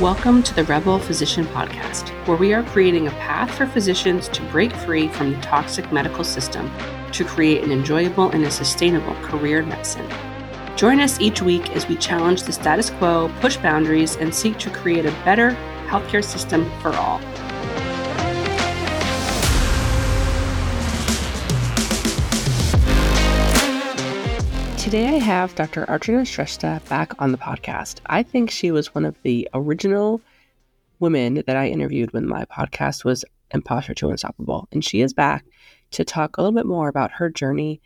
Welcome to the Rebel Physician Podcast, where we are creating a path for physicians to break free from the toxic medical system to create an enjoyable and a sustainable career in medicine. Join us each week as we challenge the status quo, push boundaries, and seek to create a better healthcare system for all. Today I have Dr. Archana Shrestha back on the podcast. I think she was one of the original women that I interviewed when my podcast was Imposter to Unstoppable. And she is back to talk a little bit more about her journey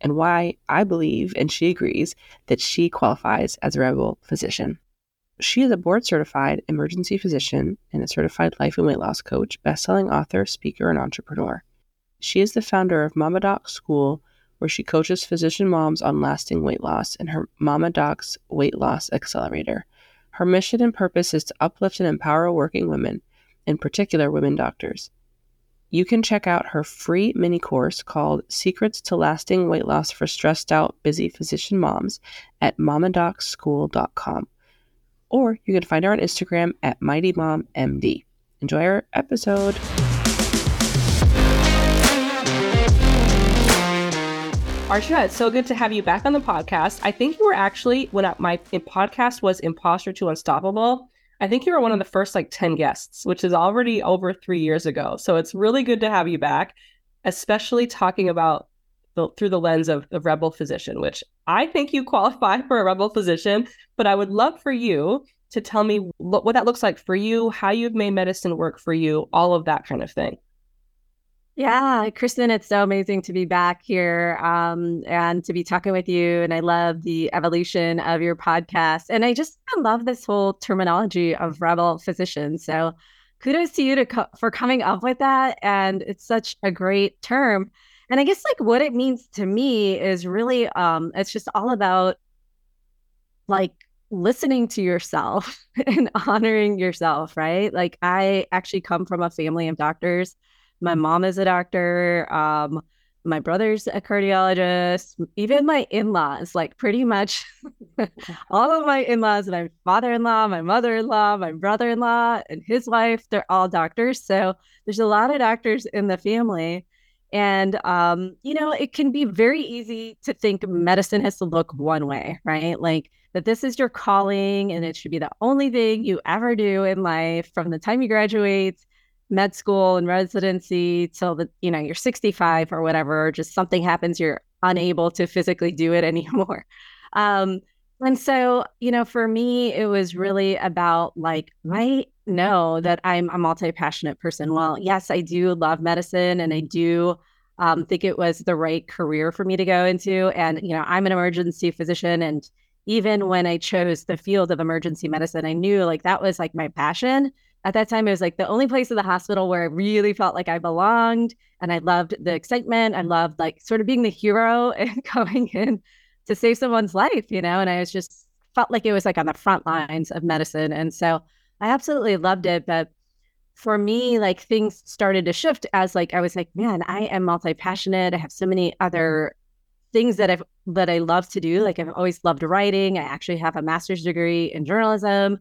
and why I believe, and she agrees, that she qualifies as a rebel physician. She is a board certified emergency physician and a certified life and weight loss coach, best-selling author, speaker, and entrepreneur. She is the founder of Mama Docs School where she coaches physician moms on lasting weight loss in her Mama Docs Weight Loss Accelerator. Her mission and purpose is to uplift and empower working women, in particular women doctors. You can check out her free mini course called Secrets to Lasting Weight Loss for Stressed Out Busy Physician Moms at mamadocsschool.com. Or you can find her on Instagram at MightyMomMD. Enjoy our episode. Archana, it's so good to have you back on the podcast. I think you were actually when my podcast was Imposter to Unstoppable. I think you were one of the first like 10 guests, which is already over three years ago. So it's really good to have you back, especially talking about the, through the lens of the rebel physician, which I think you qualify for a rebel physician. But I would love for you to tell me what, what that looks like for you, how you've made medicine work for you, all of that kind of thing. Yeah, Kristen, it's so amazing to be back here um, and to be talking with you. And I love the evolution of your podcast. And I just love this whole terminology of rebel physician. So kudos to you to co- for coming up with that. And it's such a great term. And I guess like what it means to me is really, um, it's just all about like listening to yourself and honoring yourself, right? Like I actually come from a family of doctors my mom is a doctor. Um, my brother's a cardiologist. Even my in-laws, like pretty much all of my in-laws, my father-in-law, my mother-in-law, my brother-in-law, and his wife, they're all doctors. So there's a lot of doctors in the family. And, um, you know, it can be very easy to think medicine has to look one way, right? Like that this is your calling and it should be the only thing you ever do in life from the time you graduate med school and residency till the you know you're 65 or whatever or just something happens you're unable to physically do it anymore. Um and so you know for me it was really about like i know that i'm a multi-passionate person. Well yes i do love medicine and i do um, think it was the right career for me to go into and you know i'm an emergency physician and even when i chose the field of emergency medicine i knew like that was like my passion at that time it was like the only place in the hospital where I really felt like I belonged and I loved the excitement. I loved like sort of being the hero and going in to save someone's life, you know, and I was just felt like it was like on the front lines of medicine. And so I absolutely loved it. But for me, like things started to shift as like I was like, man, I am multi-passionate. I have so many other things that I've that I love to do. Like I've always loved writing. I actually have a master's degree in journalism.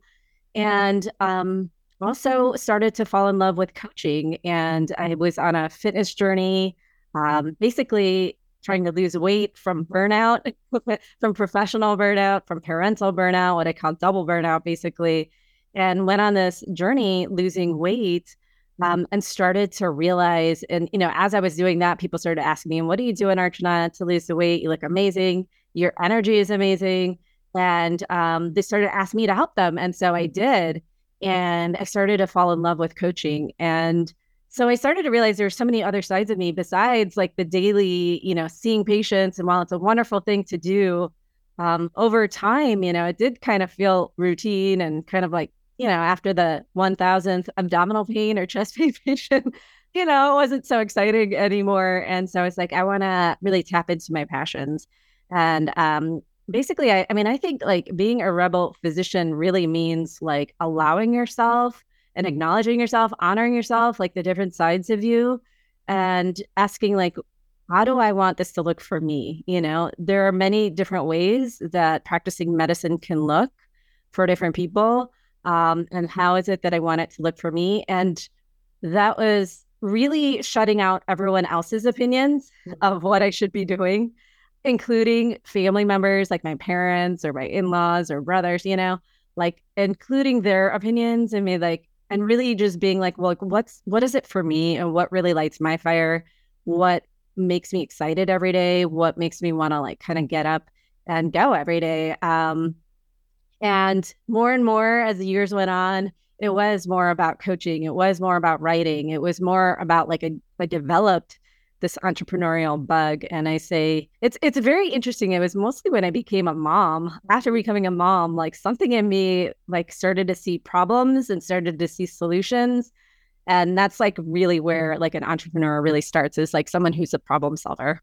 And um also started to fall in love with coaching and I was on a fitness journey, um, basically trying to lose weight from burnout, from professional burnout, from parental burnout, what I call double burnout, basically, and went on this journey losing weight. Um, and started to realize, and you know, as I was doing that, people started asking me, "What are you doing, Archana, to lose the weight? You look amazing. Your energy is amazing." And um, they started asking me to help them, and so I did and I started to fall in love with coaching. And so I started to realize there's so many other sides of me besides like the daily, you know, seeing patients. And while it's a wonderful thing to do, um, over time, you know, it did kind of feel routine and kind of like, you know, after the 1000th abdominal pain or chest pain patient, you know, it wasn't so exciting anymore. And so it's like, I want to really tap into my passions. And um, basically I, I mean i think like being a rebel physician really means like allowing yourself and acknowledging yourself honoring yourself like the different sides of you and asking like how do i want this to look for me you know there are many different ways that practicing medicine can look for different people um, and how is it that I want it to look for me? And that was really shutting out everyone else's opinions mm. of what I should be doing, including family members like my parents or my in-laws or brothers, you know, like including their opinions and me like and really just being like, well, like, what's what is it for me and what really lights my fire? What makes me excited every day? What makes me want to like kind of get up and go every day? Um, and more and more as the years went on, it was more about coaching. It was more about writing. It was more about like a, a developed this entrepreneurial bug. And I say it's it's very interesting. It was mostly when I became a mom. After becoming a mom, like something in me like started to see problems and started to see solutions. And that's like really where mm-hmm. like an entrepreneur really starts is like someone who's a problem solver.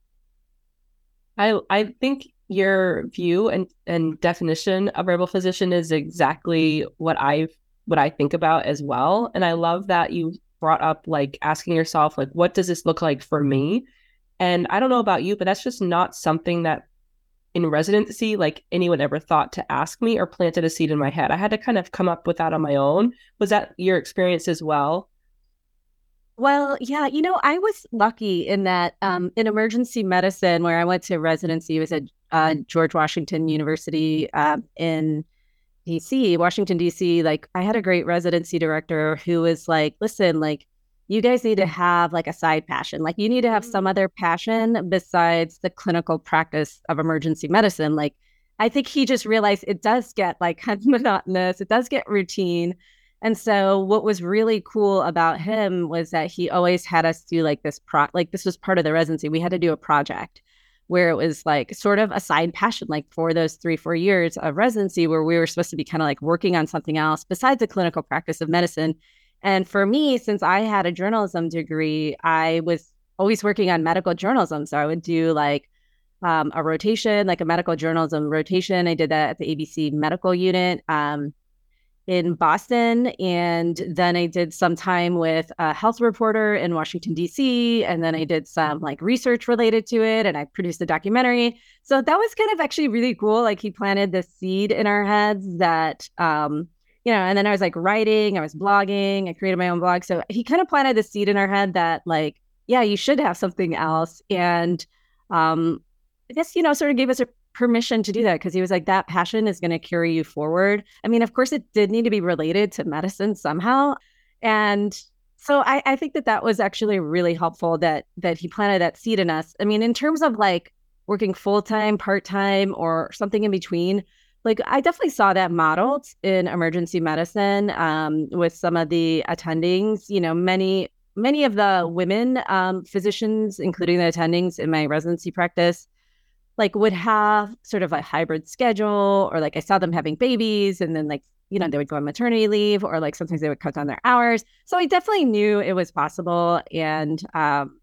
I I think your view and, and definition of rebel physician is exactly mm-hmm. what I've what I think about as well. And I love that you brought up like asking yourself, like, what does this look like for me? And I don't know about you, but that's just not something that in residency, like anyone ever thought to ask me or planted a seed in my head. I had to kind of come up with that on my own. Was that your experience as well? Well, yeah, you know, I was lucky in that um, in emergency medicine, where I went to residency, was at uh, George Washington University uh, in DC, Washington, DC. Like, I had a great residency director who was like, listen, like, you guys need to have like a side passion. Like, you need to have some mm. other passion besides the clinical practice of emergency medicine. Like, I think he just realized it does get like kind of monotonous, it does get routine. And so what was really cool about him was that he always had us do like this pro like this was part of the residency. We had to do a project where it was like sort of a side passion, like for those three, four years of residency where we were supposed to be kind of like working on something else besides the clinical practice of medicine. And for me, since I had a journalism degree, I was always working on medical journalism. So I would do like um, a rotation, like a medical journalism rotation. I did that at the ABC medical unit. Um, in Boston. And then I did some time with a health reporter in Washington, D.C. And then I did some like research related to it and I produced a documentary. So that was kind of actually really cool. Like he planted the seed in our heads that, um, you know, and then I was like writing, I was blogging, I created my own blog. So he kind of planted the seed in our head that, like, yeah, you should have something else. And um, I guess, you know, sort of gave us a permission to do that because he was like, that passion is going to carry you forward. I mean, of course, it did need to be related to medicine somehow. And so I, I think that that was actually really helpful that that he planted that seed in us. I mean, in terms of like working full time, part time, or something in between, like I definitely saw that modeled in emergency medicine um, with some of the attendings. You know, many many of the women um, physicians, including the attendings in my residency practice, like would have sort of a hybrid schedule or like I saw them having babies and then like you know they would go on maternity leave or like sometimes they would cut down their hours so I definitely knew it was possible and um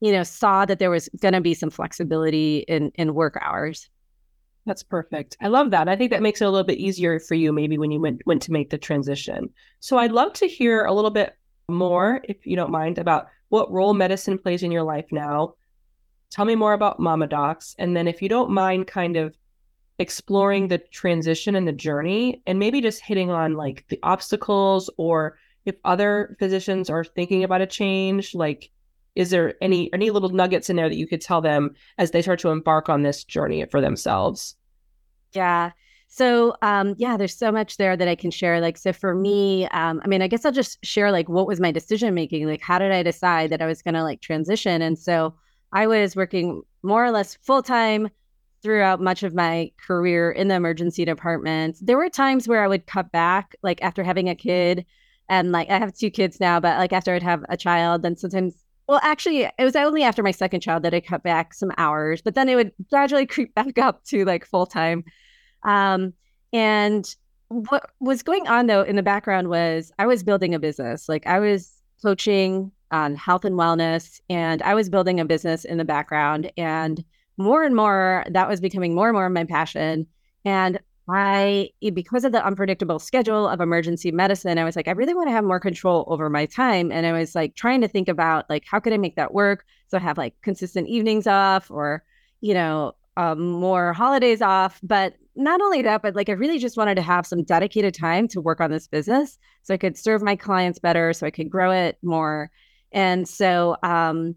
you know saw that there was going to be some flexibility in in work hours that's perfect. I love that. I think that makes it a little bit easier for you maybe when you went went to make the transition. So I'd love to hear a little bit more if you don't mind about what role medicine plays in your life now tell me more about Mama Docs. And then if you don't mind kind of exploring the transition and the journey and maybe just hitting on like the obstacles or if other physicians are thinking about a change, like is there any any little nuggets in there that you could tell them as they start to embark on this journey for themselves? Yeah. So um, yeah, there's so much there that I can share. Like, so for me, um, I mean, I guess I'll just share like what was my decision making. Like, how did I decide that I was going to like transition? And so I was working more or less full time throughout much of my career in the emergency department. There were times where I would cut back, like after having a kid, and like I have two kids now, but like after I'd have a child, then sometimes, well, actually, it was only after my second child that I cut back some hours, but then it would gradually creep back up to like full time. Um, and what was going on though in the background was I was building a business. Like I was coaching on health and wellness. And I was building a business in the background. And more and more, that was becoming more and more my passion. And I, because of the unpredictable schedule of emergency medicine, I was like, I really want to have more control over my time. And I was like trying to think about like, how could I make that work? So I have like consistent evenings off or, you know, um, more holidays off. But not only that, but like I really just wanted to have some dedicated time to work on this business so I could serve my clients better, so I could grow it more. And so, um,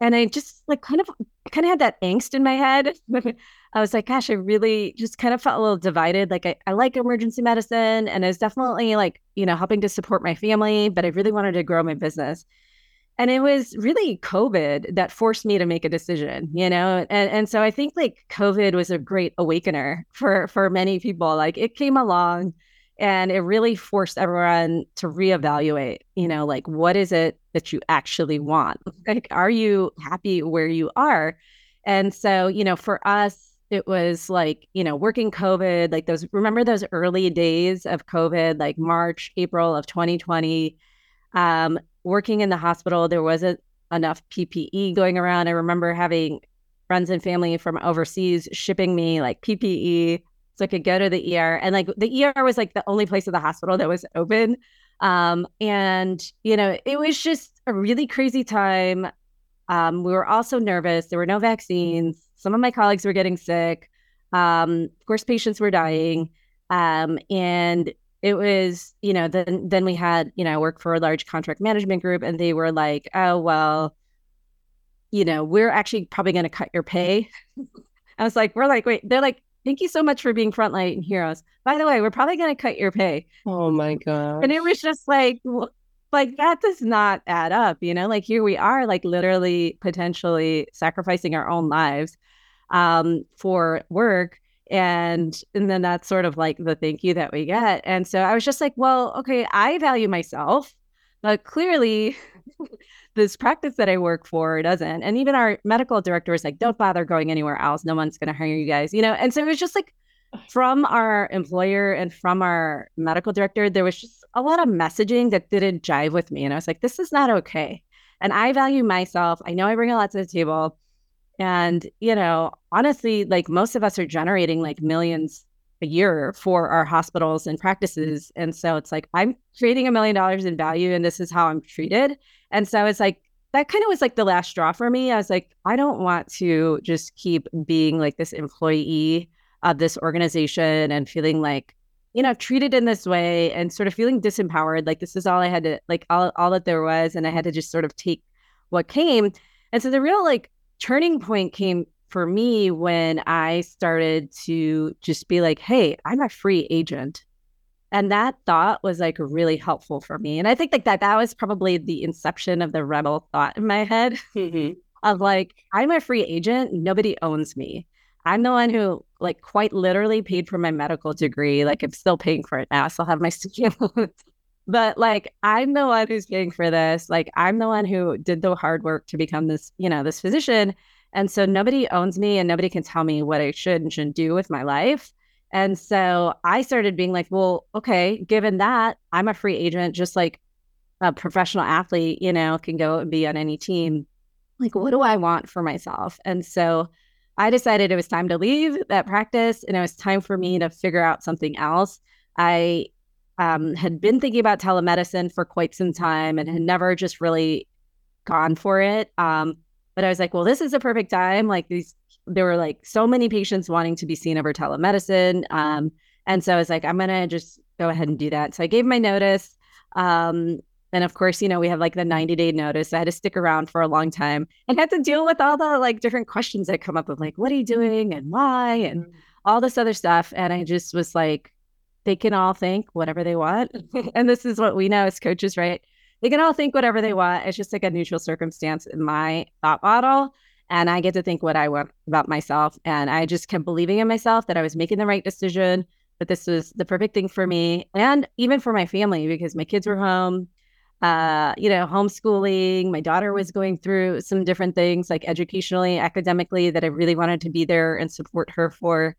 and I just like kind of kind of had that angst in my head. I was like, gosh, I really just kind of felt a little divided. Like I, I like emergency medicine and it's definitely like, you know, helping to support my family, but I really wanted to grow my business. And it was really COVID that forced me to make a decision, you know? And and so I think like COVID was a great awakener for for many people. Like it came along and it really forced everyone to reevaluate, you know, like what is it that you actually want? Like are you happy where you are? And so, you know, for us it was like, you know, working COVID, like those remember those early days of COVID, like March, April of 2020 um, working in the hospital, there wasn't enough PPE going around. I remember having friends and family from overseas shipping me like PPE so I could go to the ER. And like the ER was like the only place in the hospital that was open. Um, and, you know, it was just a really crazy time. Um, we were also nervous. There were no vaccines. Some of my colleagues were getting sick. Um, of course, patients were dying. Um, and it was, you know, then then we had, you know, I work for a large contract management group and they were like, oh well, you know, we're actually probably gonna cut your pay. I was like, we're like, wait, they're like, thank you so much for being frontline heroes. By the way, we're probably gonna cut your pay. Oh my god. And it was just like like that does not add up, you know? Like here we are, like literally potentially sacrificing our own lives um for work and and then that's sort of like the thank you that we get and so i was just like well okay i value myself but clearly this practice that i work for doesn't. And even our medical director was like don't bother going anywhere else. No one's going to hire you guys you know? And so it was just like from our employer and from our medical director there was just a lot of messaging that didn't jive with me. And i was like this is not okay. And i value myself. I know i bring a lot to the table. And, you know, honestly, like most of us are generating like millions a year for our hospitals and mm-hmm. practices. And so it's like, I'm creating a million dollars in value and this is how I'm treated. And so it's like, that kind of was like the last straw for me. I was like, I don't want to just keep being like this employee of this organization and feeling like, you know, treated in this way and sort of feeling disempowered. Like this is all I had to, like all, all that there was. And I had to just sort of take what came. And so the real like turning point came for me when I started to just be like, hey, I'm a free agent. And that thought was like really helpful for me. And I think like that that was probably the inception of the rebel thought in my head mm-hmm. of like, I'm a free agent, nobody owns me. I'm the one who like quite literally paid for my medical degree. Like I'm still paying for it now. I still have my student loans. But like I'm the one who's paying for this. Like I'm the one who did the hard work to become this, you know, this physician. And so nobody owns me and nobody can tell me what I should and shouldn't do with my life. And so I started being like, well, okay, given that I'm a free agent, just like a professional athlete, you know, can go and be on any team. Like, what do I want for myself? And so I decided it was time to leave that practice and it was time for me to figure out something else. I um, had been thinking about telemedicine for quite some time and had never just really gone for it. Um, but I was like, well, this is a perfect time. Like these, there were like so many patients wanting to be seen over telemedicine. Um, and so I was like, I'm gonna just go ahead and do that. So I gave my notice. Um, and of course, you know, we have like the 90 day notice. I had to stick around for a long time and had to deal with all the like different questions that come up of like, what are you doing and why and mm. all this other stuff. And I just was like, they can all think whatever they want. and this is what we know as coaches, right? They can all think whatever they want. It's just like a neutral circumstance in my thought model. And I get to think what I want about myself. And I just kept believing in myself that I was making the right decision, that this was the perfect thing for me and even for my family because my kids were home. Uh, you know, homeschooling. My daughter was going through some different things like educationally, academically, that I really wanted to be there and support her for.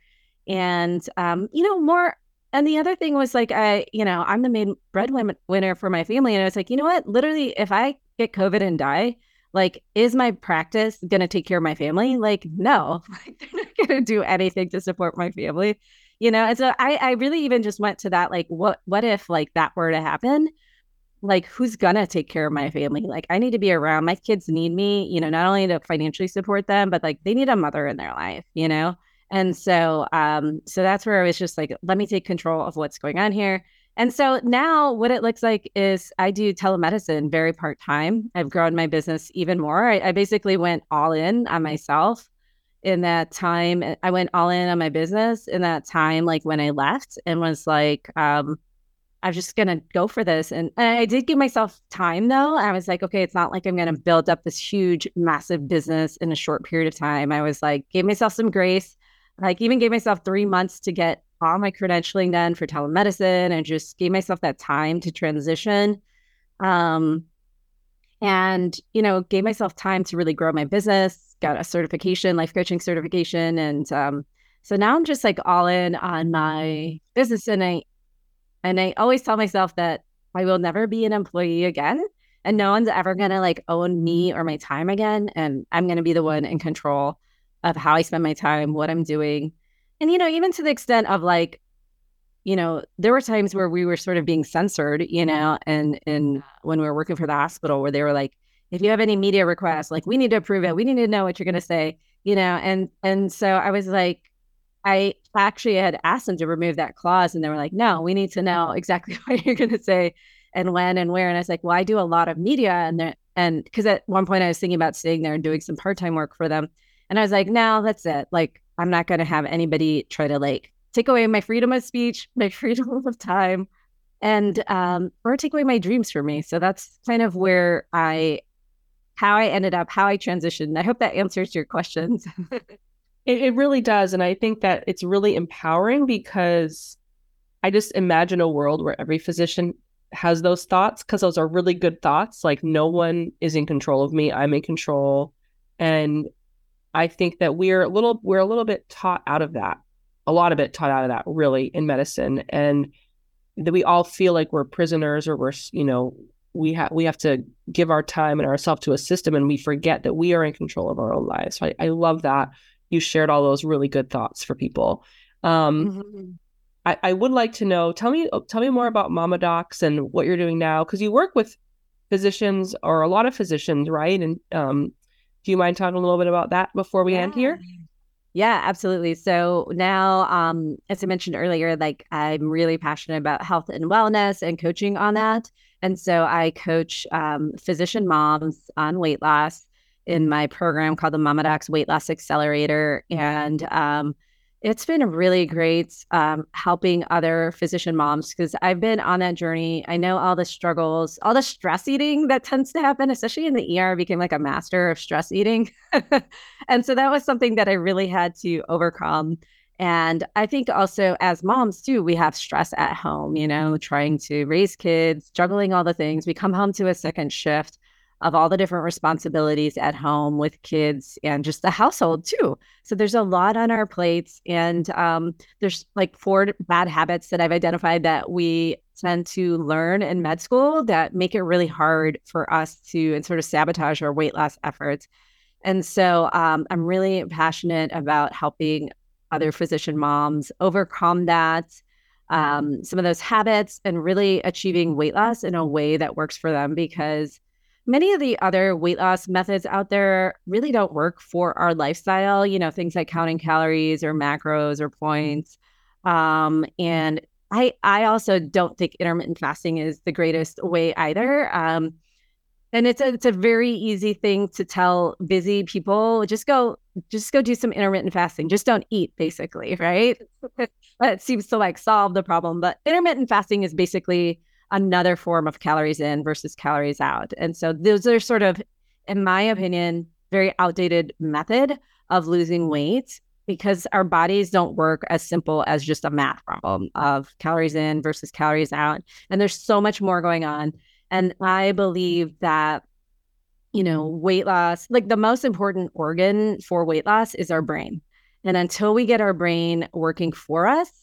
And, um, you know, more and the other thing was like, I, you know, I'm the main breadwinner for my family. And I was like, you know what? Literally, if I get COVID and die, like, is my practice going to take care of my family? Like, no, like, they're not going to do anything to support my family, you know? And so I, I really even just went to that, like, what, what if like that were to happen? Like, who's going to take care of my family? Like, I need to be around. My kids need me, you know, not only to financially support them, but like they need a mother in their life, you know? And so, um, so that's where I was just like, let me take control of what's going on here. And so now what it looks like is I do telemedicine very part time. I've grown my business even more. I, I, basically went all in on myself in that time. I went all in on my business in that time, like when I left and was like, um, I'm just gonna go for this. And, and I did give myself time though. I was like, okay, it's not like I'm gonna build up this huge, massive business in a short period of time. I was like, gave myself some grace. Like even gave myself three months to get all my credentialing done for telemedicine and just gave myself that time to transition. Um, and, you know, gave myself time to really grow my business, got a certification, life coaching certification. And um, so now I'm just like all in on my business. And I, and I always tell myself that I will never be an employee again. And no one's ever going to like own me or my time again. And I'm going to be the one in control of how I spend my time, what I'm doing, and you know even to the extent of like you know there were times where we were sort of being censored you know and and when we were working for the hospital where they were like if you have any media requests like we need to approve it. We need to know what you're going to say you know? And and so i was like i actually had asked them to remove that clause and they were like no we need to know exactly what you're going to say and when and where. And i was like well i do a lot of media and and because at one point i was thinking about staying there and doing some part-time work for them and i was like no that's it like I'm not going to have anybody try to like take away my freedom of speech, my freedom of time, and um, or take away my dreams for me. So that's kind of where I, how I ended up, how I transitioned. I hope that answers your questions. it, it really does, and I think that it's really empowering because I just imagine a world where every physician has those thoughts because those are really good thoughts. Like no one is in control of me; I'm in control, and I think that we're a little we're a little bit taught out of that, a lot of it taught out of that really in medicine, and that we all feel like we're prisoners or we're you know we have we have to give our time and ourselves to a system, and we forget that we are in control of our own lives. So I, I love that you shared all those really good thoughts for people. Um, mm-hmm. I, I would like to know. Tell me tell me more about Mama Docs and what you're doing now because you work with physicians or a lot of physicians, right? And um, do you mind talking a little bit about that before we yeah. end here? Yeah, absolutely. So now, um, as I mentioned earlier, like I'm really passionate about health and wellness and coaching on that. And so I coach um, physician moms on weight loss in my program called the Mama Docs Weight Loss Accelerator. And um, it's been really great um, helping other physician moms because I've been on that journey. I know all the struggles, all the stress eating that tends to happen, especially in the ER. I became like a master of stress eating. and so that was something that I really had to overcome. And I think also as moms too, we have stress at home, you know, trying to raise kids, juggling all the things. We come home to a second shift of all the different responsibilities at home with kids and just the household too. So there's a lot on our plates, and um, there's like four bad habits that I've identified that we tend to learn in med school that make it really hard for us to and sort of sabotage our weight loss efforts. And so um, I'm really passionate about helping other physician moms overcome that. Um, some of those habits and really achieving weight loss in a way that works for them because many of the other weight loss methods out there really don't work for our lifestyle, you know, things like counting calories or macros or points. Um, and I I also don't think intermittent fasting is the greatest way either. Um, and it's a it's a very easy thing to tell busy people just go just go do some intermittent fasting just don't eat basically right that seems to like solve the problem but intermittent fasting is basically another form of calories in versus calories out. And so those are sort of, in my opinion, very outdated method of losing weight because our bodies don't work as simple as just a math problem of calories in versus calories out. And there's so much more going on. And I believe that, you know, weight loss, like the most important organ for weight loss is our brain. And until we get our brain working for us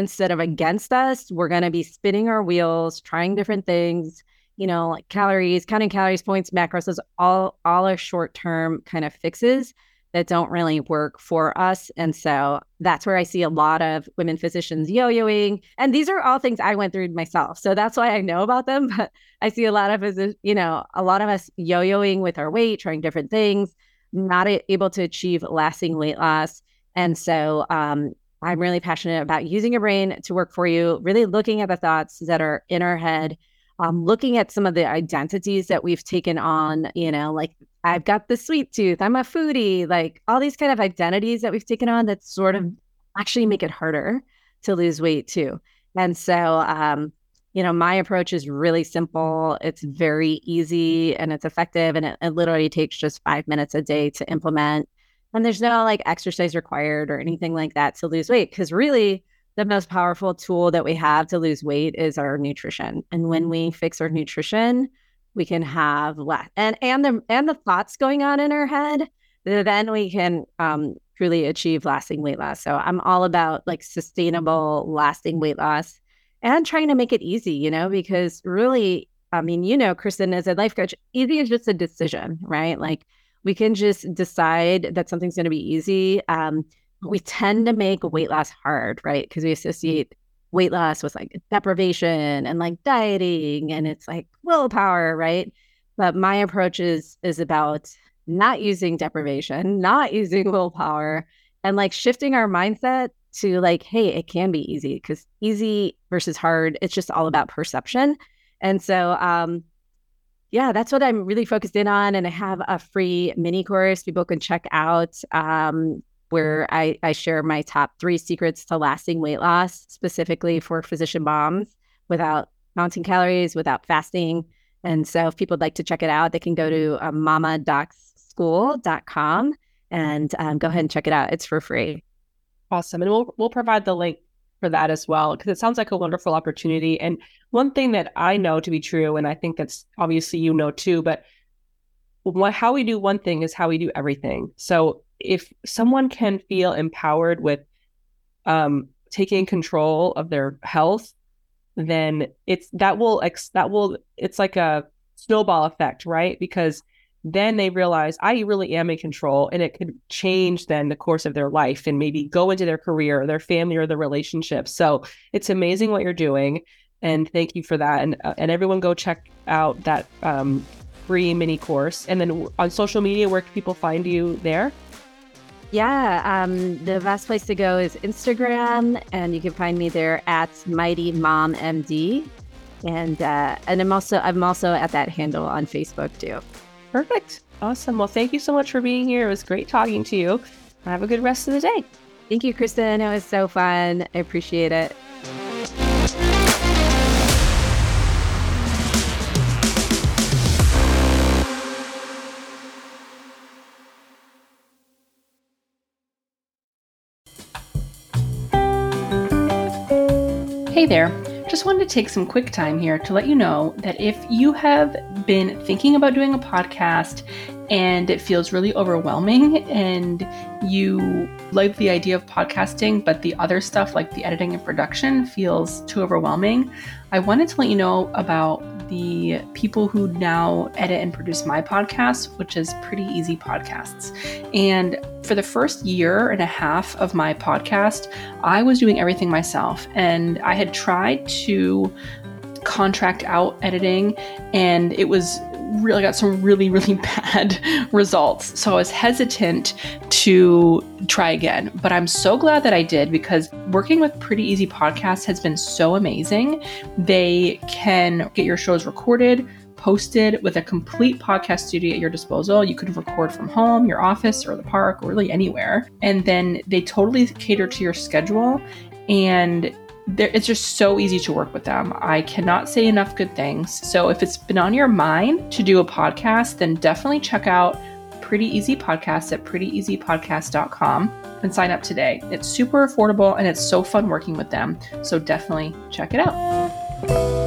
instead of against us, we're going to be spinning our wheels, trying different things, you know, like calories, counting calories, points, macros, those all all are short-term kind of fixes that don't really work for us. And so that's where I see a lot of women physicians yo-yoing. And these are all things I went through myself. So that's why I know about them. But I see a lot of, you know, a lot of us yo-yoing with our weight, trying different things, not able to achieve lasting weight loss And so um, I'm really passionate about using your brain to work for you, really looking at the thoughts that are in our head, um, looking at some of the identities that we've taken on, you know, like I've got the sweet tooth, I'm a foodie, like all these kind of identities that we've taken on that sort of actually make it harder to lose weight too. And so, um, you know, my approach is really simple. It's very easy and it's effective. And it, it literally takes just five minutes a day to implement. And there's no like exercise required or anything like that to lose weight. Cause really, the most powerful tool that we have to lose weight is our nutrition. And when we fix our nutrition, we can have less and and the and the thoughts going on in our head, then we can um, truly achieve lasting weight loss. So I'm all about like sustainable, lasting weight loss and trying to make it easy, you know, because really, I mean, you know, Kristen, as a life coach, easy is just a decision, right? Like we can just decide that something's going to be easy. Um, we tend to make weight loss hard, right? Because we associate weight loss with like deprivation and like dieting and it's like willpower, right? But my approach is is about not using deprivation, not using willpower, and like shifting our mindset to like, hey, it can be easy because easy versus hard, it's just all about perception. And so, um, yeah, that's what I'm really focused in on. And I have a free mini course people can check out um, where I, I share my top three secrets to lasting weight loss, specifically for physician moms without counting calories, without fasting. And so if people would like to check it out, they can go to uh, mamadocsschool.com and um, go ahead and check it out. It's for free. Awesome. And we'll we'll provide the link for that as well because it sounds like a wonderful opportunity. And one thing that I know to be true, and I think that's obviously you know too, but what, how we do one thing is how we do everything. So if someone can feel empowered with um, taking control of their health, then it's that will ex- that will it's like a snowball effect, right? Because then they realize I really am in control and it could change then the course of their life and maybe go into their career or their family or their relationship. So it's amazing what you're doing. And thank you for that. And, uh, and everyone go check out that um, free mini course. And then on social media, where can people find you there? Yeah, um, the best place to go is Instagram, and you can find me there at Mighty Mom MD, and uh, and I'm also I'm also at that handle on Facebook too. Perfect. Awesome. Well, thank you so much for being here. It was great talking to you. Have a good rest of the day. Thank you, Kristen. It was so fun. I appreciate it. Hey there. Just wanted to take some quick time here to let you know that if you have been thinking about doing a podcast and it feels really overwhelming and you like the idea of podcasting, but the other stuff like the editing and production feels too overwhelming, I wanted to let you know about the people who now edit and produce my podcast, which is Pretty Easy Podcasts. And for the first year and a half of my podcast, I was doing everything myself. And I had tried to contract out editing, and it was really got some really, really bad results. So I was hesitant to try again. But I'm so glad that I did because working with Pretty Easy Podcasts has been so amazing. They can get your shows recorded, posted with a complete podcast studio at your disposal. You could record from home, your office, or the park, or really anywhere. And then they totally cater to your schedule. And it's just so easy to work with them. I cannot say enough good things. So if it's been on your mind to do a podcast, then definitely check out Pretty Easy Podcast at prettyeasypodcast.com and sign up today. It's super affordable and it's so fun working with them. So definitely check it out.